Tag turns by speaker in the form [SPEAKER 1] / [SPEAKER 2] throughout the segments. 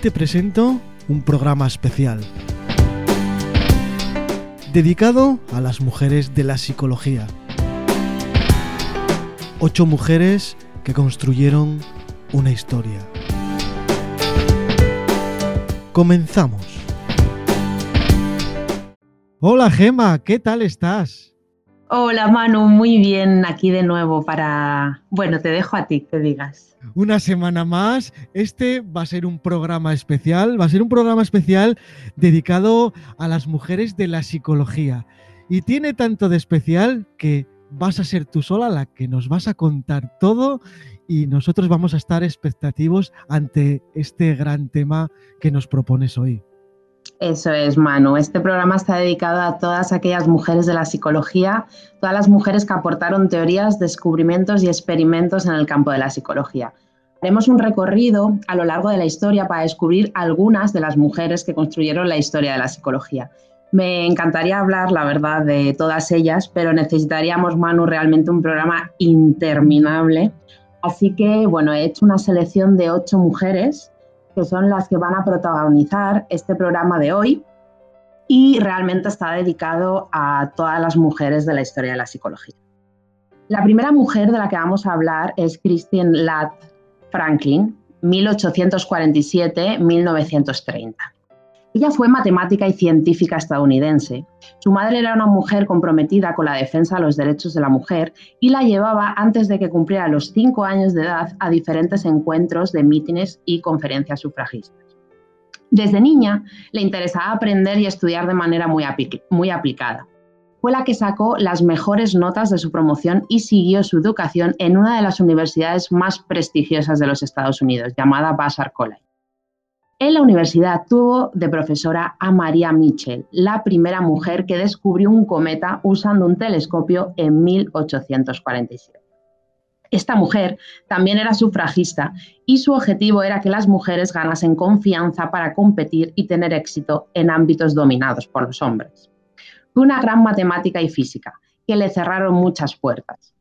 [SPEAKER 1] te presento un programa especial dedicado a las mujeres de la psicología. Ocho mujeres que construyeron una historia. Comenzamos. Hola Gema, ¿qué tal estás?
[SPEAKER 2] Hola Manu, muy bien aquí de nuevo para... Bueno, te dejo a ti que digas.
[SPEAKER 1] Una semana más, este va a ser un programa especial, va a ser un programa especial dedicado a las mujeres de la psicología. Y tiene tanto de especial que vas a ser tú sola la que nos vas a contar todo y nosotros vamos a estar expectativos ante este gran tema que nos propones hoy.
[SPEAKER 2] Eso es, Manu. Este programa está dedicado a todas aquellas mujeres de la psicología, todas las mujeres que aportaron teorías, descubrimientos y experimentos en el campo de la psicología. Haremos un recorrido a lo largo de la historia para descubrir algunas de las mujeres que construyeron la historia de la psicología. Me encantaría hablar, la verdad, de todas ellas, pero necesitaríamos, Manu, realmente un programa interminable. Así que, bueno, he hecho una selección de ocho mujeres que son las que van a protagonizar este programa de hoy y realmente está dedicado a todas las mujeres de la historia de la psicología. La primera mujer de la que vamos a hablar es Christine Ladd Franklin, 1847-1930. Ella fue matemática y científica estadounidense. Su madre era una mujer comprometida con la defensa de los derechos de la mujer y la llevaba antes de que cumpliera los cinco años de edad a diferentes encuentros de mítines y conferencias sufragistas. Desde niña le interesaba aprender y estudiar de manera muy, muy aplicada. Fue la que sacó las mejores notas de su promoción y siguió su educación en una de las universidades más prestigiosas de los Estados Unidos, llamada Vassar College. En la universidad tuvo de profesora a María Mitchell, la primera mujer que descubrió un cometa usando un telescopio en 1847. Esta mujer también era sufragista y su objetivo era que las mujeres ganasen confianza para competir y tener éxito en ámbitos dominados por los hombres. Fue una gran matemática y física que le cerraron muchas puertas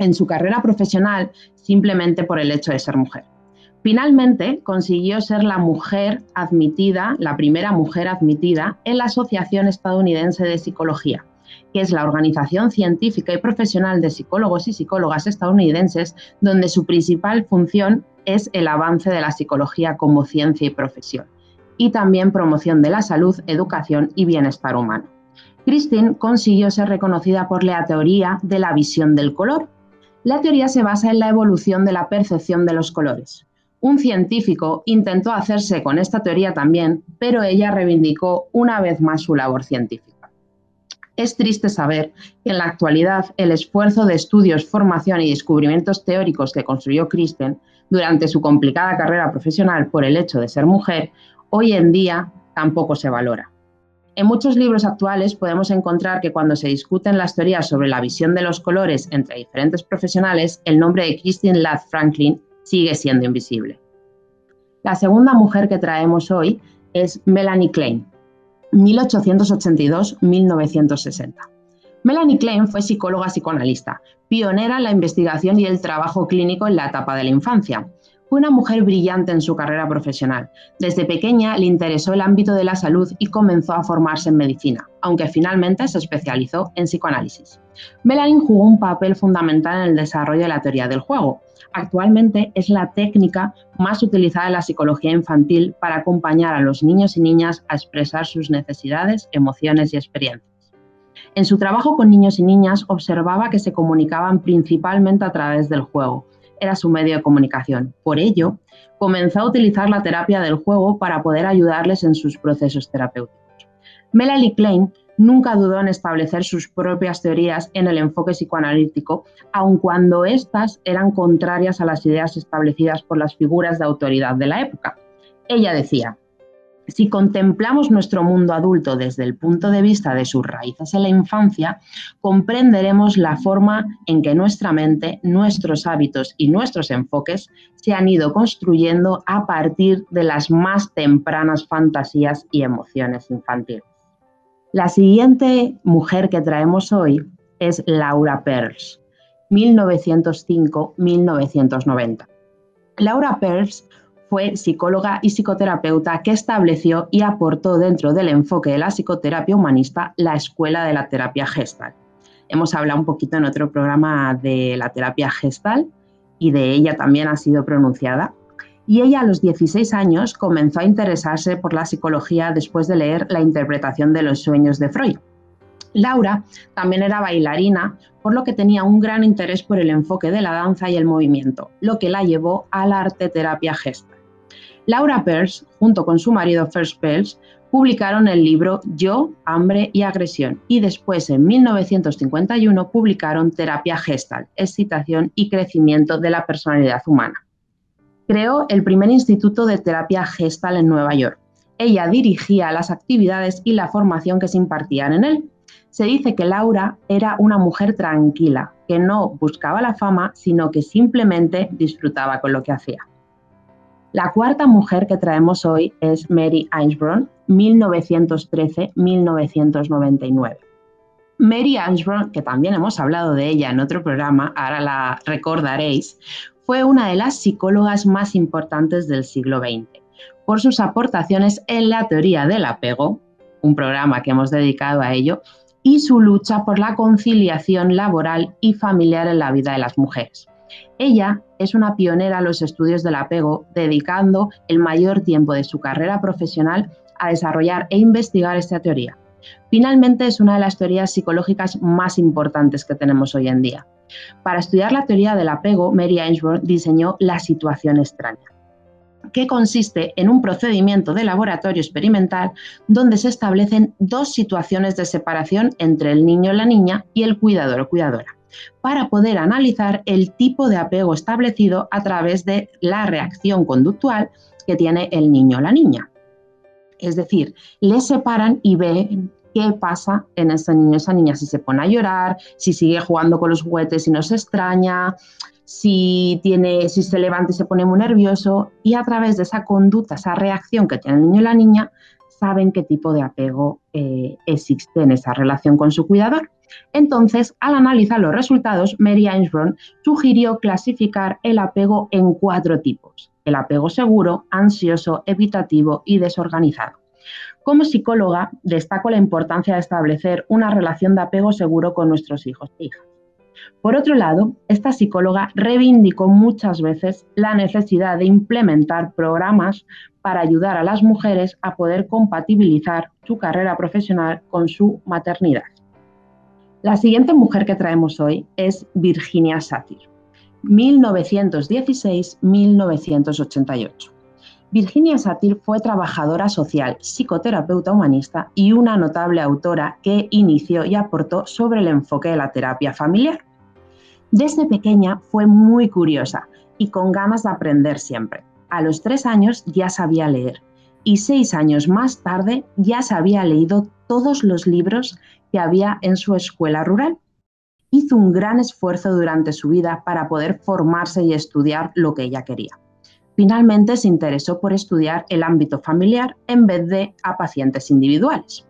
[SPEAKER 2] en su carrera profesional simplemente por el hecho de ser mujer. Finalmente consiguió ser la mujer admitida, la primera mujer admitida en la Asociación Estadounidense de Psicología, que es la organización científica y profesional de psicólogos y psicólogas estadounidenses, donde su principal función es el avance de la psicología como ciencia y profesión, y también promoción de la salud, educación y bienestar humano. Christine consiguió ser reconocida por la teoría de la visión del color. La teoría se basa en la evolución de la percepción de los colores. Un científico intentó hacerse con esta teoría también, pero ella reivindicó una vez más su labor científica. Es triste saber que en la actualidad el esfuerzo de estudios, formación y descubrimientos teóricos que construyó Kristen durante su complicada carrera profesional por el hecho de ser mujer, hoy en día tampoco se valora. En muchos libros actuales podemos encontrar que cuando se discuten las teorías sobre la visión de los colores entre diferentes profesionales, el nombre de Christine Ladd Franklin sigue siendo invisible. La segunda mujer que traemos hoy es Melanie Klein, 1882-1960. Melanie Klein fue psicóloga psicoanalista, pionera en la investigación y el trabajo clínico en la etapa de la infancia. Fue una mujer brillante en su carrera profesional. Desde pequeña le interesó el ámbito de la salud y comenzó a formarse en medicina, aunque finalmente se especializó en psicoanálisis. Melanie jugó un papel fundamental en el desarrollo de la teoría del juego. Actualmente es la técnica más utilizada en la psicología infantil para acompañar a los niños y niñas a expresar sus necesidades, emociones y experiencias. En su trabajo con niños y niñas observaba que se comunicaban principalmente a través del juego, era su medio de comunicación. Por ello, comenzó a utilizar la terapia del juego para poder ayudarles en sus procesos terapéuticos. Melanie Klein nunca dudó en establecer sus propias teorías en el enfoque psicoanalítico, aun cuando éstas eran contrarias a las ideas establecidas por las figuras de autoridad de la época. Ella decía, si contemplamos nuestro mundo adulto desde el punto de vista de sus raíces en la infancia, comprenderemos la forma en que nuestra mente, nuestros hábitos y nuestros enfoques se han ido construyendo a partir de las más tempranas fantasías y emociones infantiles. La siguiente mujer que traemos hoy es Laura Peirce, 1905-1990. Laura Peirce fue psicóloga y psicoterapeuta que estableció y aportó dentro del enfoque de la psicoterapia humanista la escuela de la terapia gestal. Hemos hablado un poquito en otro programa de la terapia gestal y de ella también ha sido pronunciada. Y ella a los 16 años comenzó a interesarse por la psicología después de leer la interpretación de los sueños de Freud. Laura también era bailarina, por lo que tenía un gran interés por el enfoque de la danza y el movimiento, lo que la llevó a la arte terapia gestal. Laura Peirce, junto con su marido First Peirce, publicaron el libro Yo, Hambre y Agresión y después en 1951 publicaron Terapia Gestal, Excitación y Crecimiento de la Personalidad Humana. Creó el primer instituto de terapia gestal en Nueva York. Ella dirigía las actividades y la formación que se impartían en él. Se dice que Laura era una mujer tranquila, que no buscaba la fama, sino que simplemente disfrutaba con lo que hacía. La cuarta mujer que traemos hoy es Mary Ainsborough, 1913-1999. Mary Ainsborough, que también hemos hablado de ella en otro programa, ahora la recordaréis, fue una de las psicólogas más importantes del siglo XX por sus aportaciones en la teoría del apego, un programa que hemos dedicado a ello, y su lucha por la conciliación laboral y familiar en la vida de las mujeres. Ella es una pionera en los estudios del apego, dedicando el mayor tiempo de su carrera profesional a desarrollar e investigar esta teoría. Finalmente, es una de las teorías psicológicas más importantes que tenemos hoy en día. Para estudiar la teoría del apego, Mary Ainsworth diseñó la situación extraña, que consiste en un procedimiento de laboratorio experimental donde se establecen dos situaciones de separación entre el niño y la niña y el cuidador o cuidadora para poder analizar el tipo de apego establecido a través de la reacción conductual que tiene el niño o la niña. Es decir, le separan y ven qué pasa en ese niño, esa niña, si se pone a llorar, si sigue jugando con los juguetes y no se extraña, si, tiene, si se levanta y se pone muy nervioso, y a través de esa conducta, esa reacción que tiene el niño y la niña, saben qué tipo de apego eh, existe en esa relación con su cuidador. Entonces, al analizar los resultados, Mary Ainsborough sugirió clasificar el apego en cuatro tipos. El apego seguro, ansioso, evitativo y desorganizado. Como psicóloga, destaco la importancia de establecer una relación de apego seguro con nuestros hijos e hijas. Por otro lado, esta psicóloga reivindicó muchas veces la necesidad de implementar programas para ayudar a las mujeres a poder compatibilizar su carrera profesional con su maternidad. La siguiente mujer que traemos hoy es Virginia Satir, 1916-1988. Virginia Satir fue trabajadora social, psicoterapeuta humanista y una notable autora que inició y aportó sobre el enfoque de la terapia familiar. Desde pequeña fue muy curiosa y con ganas de aprender siempre. A los tres años ya sabía leer y seis años más tarde ya se había leído todos los libros que había en su escuela rural. Hizo un gran esfuerzo durante su vida para poder formarse y estudiar lo que ella quería. Finalmente se interesó por estudiar el ámbito familiar en vez de a pacientes individuales.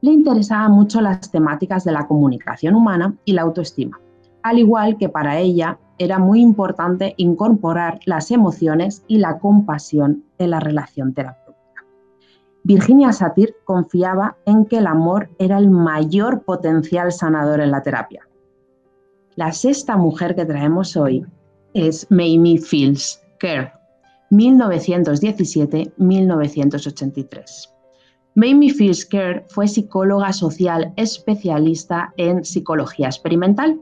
[SPEAKER 2] Le interesaban mucho las temáticas de la comunicación humana y la autoestima, al igual que para ella era muy importante incorporar las emociones y la compasión en la relación terapéutica. Virginia Satir confiaba en que el amor era el mayor potencial sanador en la terapia. La sexta mujer que traemos hoy es Mamie Fields Kerr, 1917-1983. Mamie Fields Kerr fue psicóloga social especialista en psicología experimental.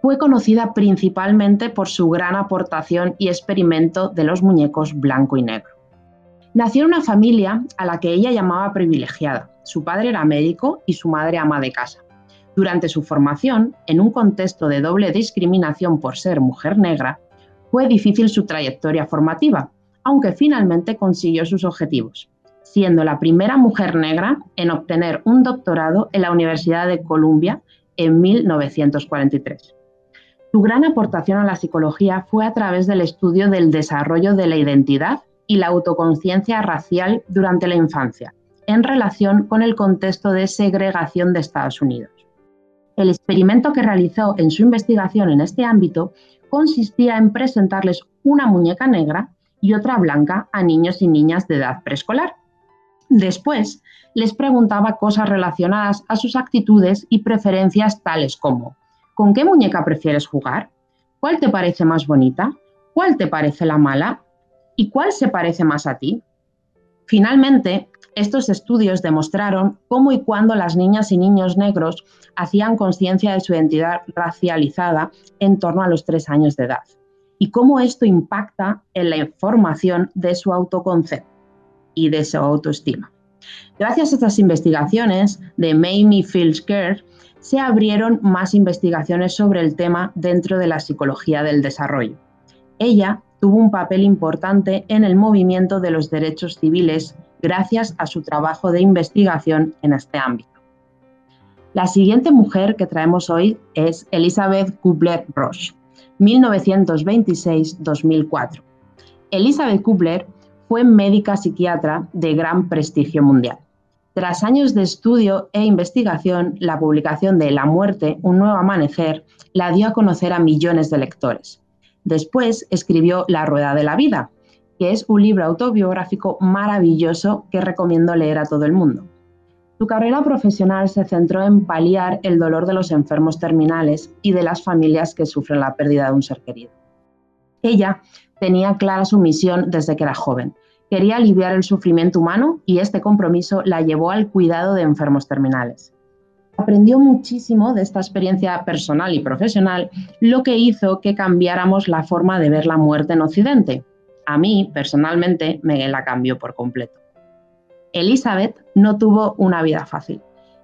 [SPEAKER 2] Fue conocida principalmente por su gran aportación y experimento de los muñecos blanco y negro. Nació en una familia a la que ella llamaba privilegiada. Su padre era médico y su madre ama de casa. Durante su formación, en un contexto de doble discriminación por ser mujer negra, fue difícil su trayectoria formativa, aunque finalmente consiguió sus objetivos, siendo la primera mujer negra en obtener un doctorado en la Universidad de Columbia en 1943. Su gran aportación a la psicología fue a través del estudio del desarrollo de la identidad y la autoconciencia racial durante la infancia, en relación con el contexto de segregación de Estados Unidos. El experimento que realizó en su investigación en este ámbito consistía en presentarles una muñeca negra y otra blanca a niños y niñas de edad preescolar. Después, les preguntaba cosas relacionadas a sus actitudes y preferencias tales como ¿con qué muñeca prefieres jugar? ¿Cuál te parece más bonita? ¿Cuál te parece la mala? ¿Y cuál se parece más a ti? Finalmente, estos estudios demostraron cómo y cuándo las niñas y niños negros hacían conciencia de su identidad racializada en torno a los tres años de edad y cómo esto impacta en la formación de su autoconcepto y de su autoestima. Gracias a estas investigaciones de Mamie Fields se abrieron más investigaciones sobre el tema dentro de la psicología del desarrollo. Ella tuvo un papel importante en el movimiento de los derechos civiles gracias a su trabajo de investigación en este ámbito. La siguiente mujer que traemos hoy es Elizabeth Kubler-Ross, 1926-2004. Elizabeth Kubler fue médica psiquiatra de gran prestigio mundial. Tras años de estudio e investigación, la publicación de La muerte, un nuevo amanecer, la dio a conocer a millones de lectores. Después escribió La rueda de la vida, que es un libro autobiográfico maravilloso que recomiendo leer a todo el mundo. Su carrera profesional se centró en paliar el dolor de los enfermos terminales y de las familias que sufren la pérdida de un ser querido. Ella tenía clara su misión desde que era joven. Quería aliviar el sufrimiento humano y este compromiso la llevó al cuidado de enfermos terminales. Aprendió muchísimo de esta experiencia personal y profesional, lo que hizo que cambiáramos la forma de ver la muerte en Occidente, a mí, personalmente, me la cambió por completo. Elizabeth no tuvo una vida fácil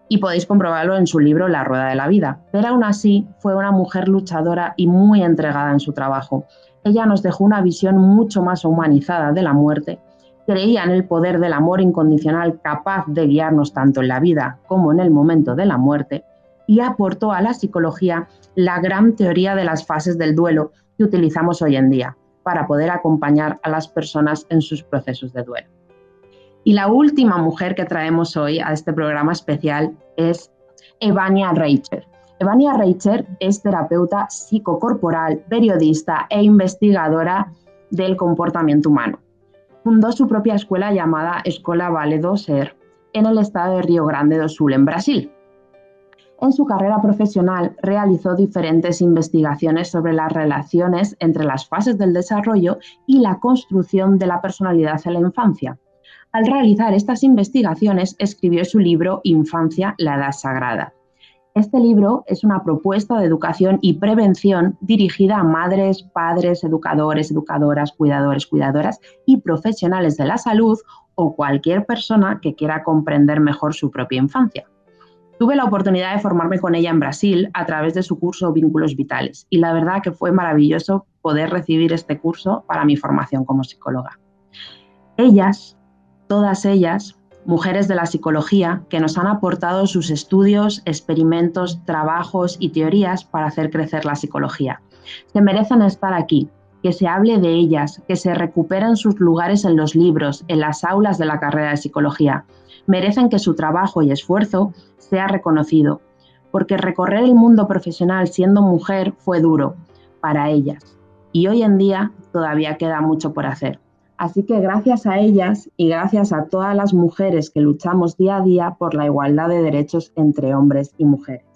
[SPEAKER 2] y podéis comprobarlo en su libro La Rueda de la Vida, pero aún así fue una mujer luchadora y muy entregada en su trabajo. Ella nos dejó una visión mucho más humanizada de la muerte, creía en el poder del amor incondicional capaz de guiarnos tanto en la vida como en el momento de la muerte y aportó a la psicología la gran teoría de las fases del duelo que utilizamos hoy en día para poder acompañar a las personas en sus procesos de duelo. Y la última mujer que traemos hoy a este programa especial es Evania Reicher. Evania Reicher es terapeuta psicocorporal, periodista e investigadora del comportamiento humano. Fundó su propia escuela llamada Escola Vale do Ser en el estado de Río Grande do Sul, en Brasil. En su carrera profesional realizó diferentes investigaciones sobre las relaciones entre las fases del desarrollo y la construcción de la personalidad en la infancia. Al realizar estas investigaciones escribió su libro Infancia, la Edad Sagrada. Este libro es una propuesta de educación y prevención dirigida a madres, padres, educadores, educadoras, cuidadores, cuidadoras y profesionales de la salud o cualquier persona que quiera comprender mejor su propia infancia. Tuve la oportunidad de formarme con ella en Brasil a través de su curso Vínculos Vitales y la verdad que fue maravilloso poder recibir este curso para mi formación como psicóloga. Ellas, todas ellas, mujeres de la psicología que nos han aportado sus estudios, experimentos, trabajos y teorías para hacer crecer la psicología. Se merecen estar aquí, que se hable de ellas, que se recuperen sus lugares en los libros, en las aulas de la carrera de psicología. Merecen que su trabajo y esfuerzo sea reconocido, porque recorrer el mundo profesional siendo mujer fue duro para ellas y hoy en día todavía queda mucho por hacer. Así que gracias a ellas y gracias a todas las mujeres que luchamos día a día por la igualdad de derechos entre hombres y mujeres.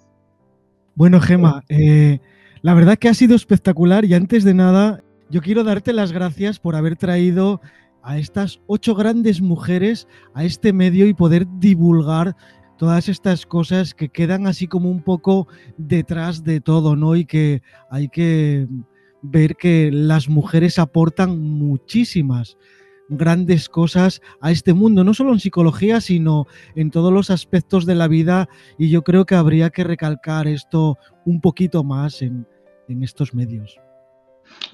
[SPEAKER 1] Bueno, Gema, eh, la verdad que ha sido espectacular y antes de nada, yo quiero darte las gracias por haber traído a estas ocho grandes mujeres a este medio y poder divulgar todas estas cosas que quedan así como un poco detrás de todo, ¿no? Y que hay que ver que las mujeres aportan muchísimas grandes cosas a este mundo, no solo en psicología, sino en todos los aspectos de la vida y yo creo que habría que recalcar esto un poquito más en, en estos medios.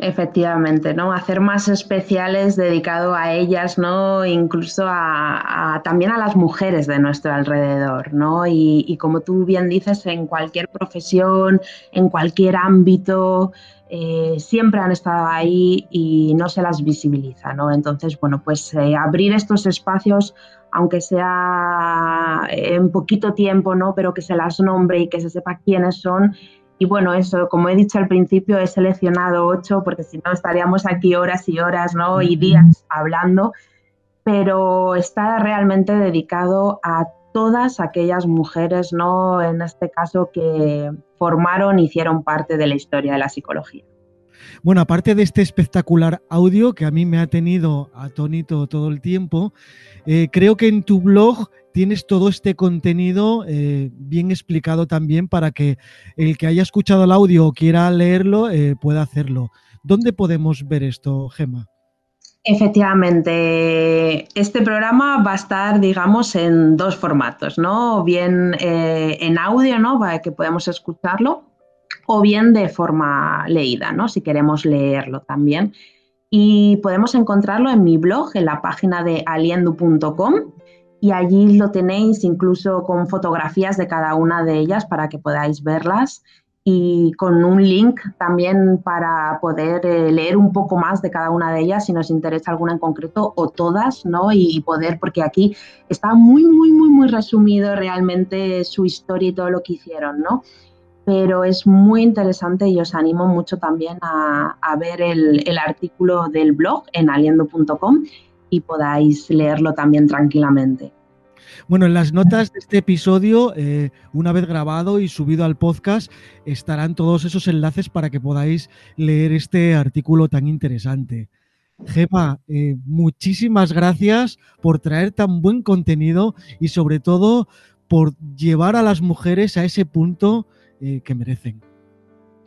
[SPEAKER 2] Efectivamente, ¿no? Hacer más especiales dedicado a ellas, ¿no? Incluso a, también a las mujeres de nuestro alrededor, ¿no? Y, como tú bien dices, en cualquier profesión, en cualquier ámbito, eh, siempre han estado ahí y no se las visibiliza, ¿no? Entonces, bueno, pues eh, abrir estos espacios, aunque sea en poquito tiempo, ¿no? Pero que se las nombre y que se sepa quiénes son, Y bueno, eso, como he dicho al principio, he seleccionado ocho porque si no estaríamos aquí horas y horas ¿no? y días hablando, pero está realmente dedicado a todas aquellas mujeres, ¿no? En este caso, que formaron, hicieron parte de la historia de la psicología.
[SPEAKER 1] Bueno, aparte de este espectacular audio que a mí me ha tenido atónito todo el tiempo, eh, creo que en tu blog tienes todo este contenido eh, bien explicado también para que el que haya escuchado el audio o quiera leerlo eh, pueda hacerlo. ¿Dónde podemos ver esto, Gema?
[SPEAKER 2] Efectivamente, este programa va a estar, digamos, en dos formatos, ¿no? Bien en audio, ¿no? Para que podamos escucharlo, o bien de forma leída, ¿no? Si queremos leerlo también. Y podemos encontrarlo en mi blog, en la página de aliendu.com, y allí lo tenéis incluso con fotografías de cada una de ellas para que podáis verlas y con un link también para poder eh, leer un poco más de cada una de ellas si nos interesa alguna en concreto o todas, ¿no? Y poder, porque aquí está muy, muy, muy, muy resumido realmente su historia y todo lo que hicieron, ¿no? Pero es muy interesante y os animo mucho también a, ver el, artículo del blog en aliendo.com y podáis leerlo también tranquilamente.
[SPEAKER 1] Bueno, en las notas de este episodio, eh, una vez grabado y subido al podcast, estarán todos esos enlaces para que podáis leer este artículo tan interesante. Gema, eh, muchísimas gracias por traer tan buen contenido y sobre todo por llevar a las mujeres a ese punto eh, que merecen.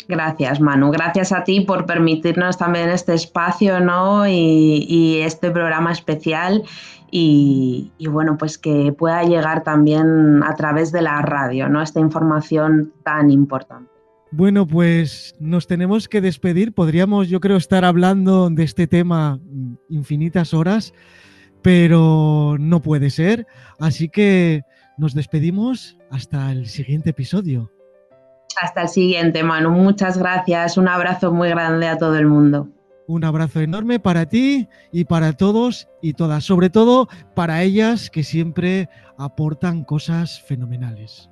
[SPEAKER 2] Gracias, Manu. Gracias a ti por permitirnos también este espacio ¿no? y, este programa especial y, bueno, pues que pueda llegar también a través de la radio, ¿no? Esta información tan importante.
[SPEAKER 1] Bueno, pues nos tenemos que despedir. Podríamos, yo creo, estar hablando de este tema infinitas horas, pero no puede ser. Así que nos despedimos hasta el siguiente episodio.
[SPEAKER 2] Hasta el siguiente, Manu. Muchas gracias. Un abrazo muy grande a todo el mundo.
[SPEAKER 1] Un abrazo enorme para ti y para todos y todas, sobre todo para ellas que siempre aportan cosas fenomenales.